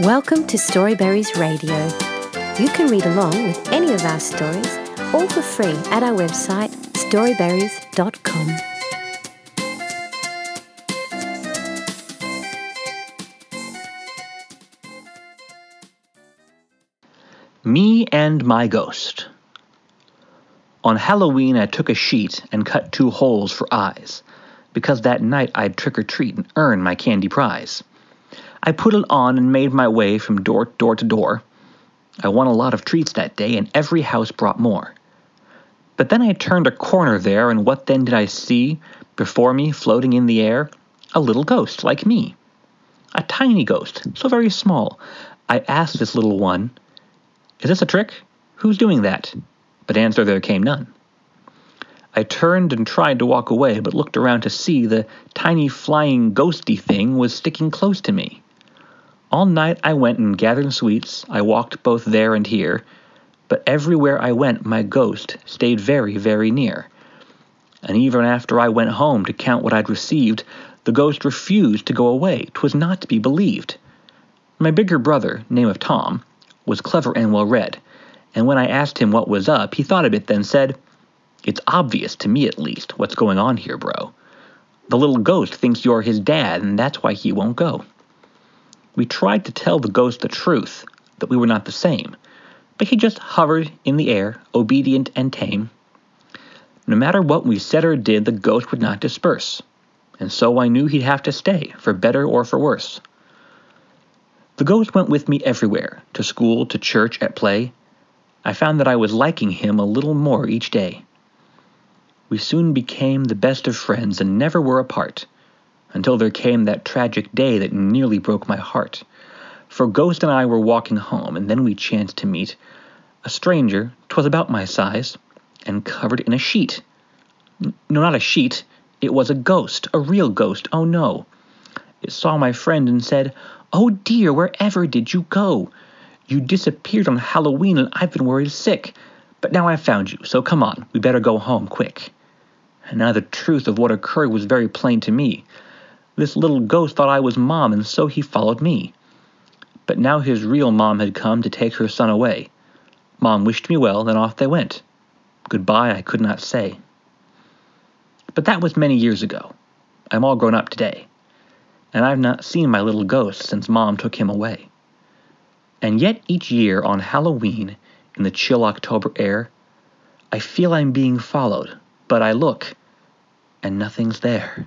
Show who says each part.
Speaker 1: Welcome to Storyberries Radio. You can read along with any of our stories, all for free at our website, storyberries.com.
Speaker 2: Me and My Ghost. On Halloween, I took a sheet and cut two holes for eyes, because that night I'd trick or treat and earn my candy prize. I put it on and made my way from door, door to door. I won a lot of treats that day, and every house brought more. But then I turned a corner there, and what then did I see before me, floating in the air? A little ghost like me. A tiny ghost, so very small. I asked this little one, Is this a trick? Who's doing that? But answer there came none. I turned and tried to walk away, but looked around to see the tiny flying ghosty thing was sticking close to me. All night I went and gathered sweets, I walked both there and here, but everywhere I went my ghost stayed very, very near. And even after I went home to count what I'd received, the ghost refused to go away. 'Twas not to be believed. My bigger brother, name of Tom, was clever and well read, and when I asked him what was up, he thought a bit, then said, It's obvious, to me at least, what's going on here, bro. The little ghost thinks you're his dad, and that's why he won't go. We tried to tell the ghost the truth, that we were not the same, but he just hovered in the air, obedient and tame. No matter what we said or did, the ghost would not disperse, and so I knew he'd have to stay, for better or for worse. The ghost went with me everywhere, to school, to church, at play. I found that I was liking him a little more each day. We soon became the best of friends and never were apart until there came that tragic day that nearly broke my heart. For Ghost and I were walking home, and then we chanced to meet a stranger, 'twas about my size, and covered in a sheet. N- no, not a sheet, it was a ghost, a real ghost, oh no. It saw my friend and said, Oh dear, wherever did you go? You disappeared on Halloween, and I've been worried sick. But now I've found you, so come on, we better go home quick. And now the truth of what occurred was very plain to me. This little ghost thought I was mom, and so he followed me. But now his real mom had come to take her son away. Mom wished me well, and off they went. Goodbye I could not say. But that was many years ago. I'm all grown up today, and I've not seen my little ghost since Mom took him away. And yet each year on Halloween, in the chill October air, I feel I'm being followed, but I look, and nothing's there.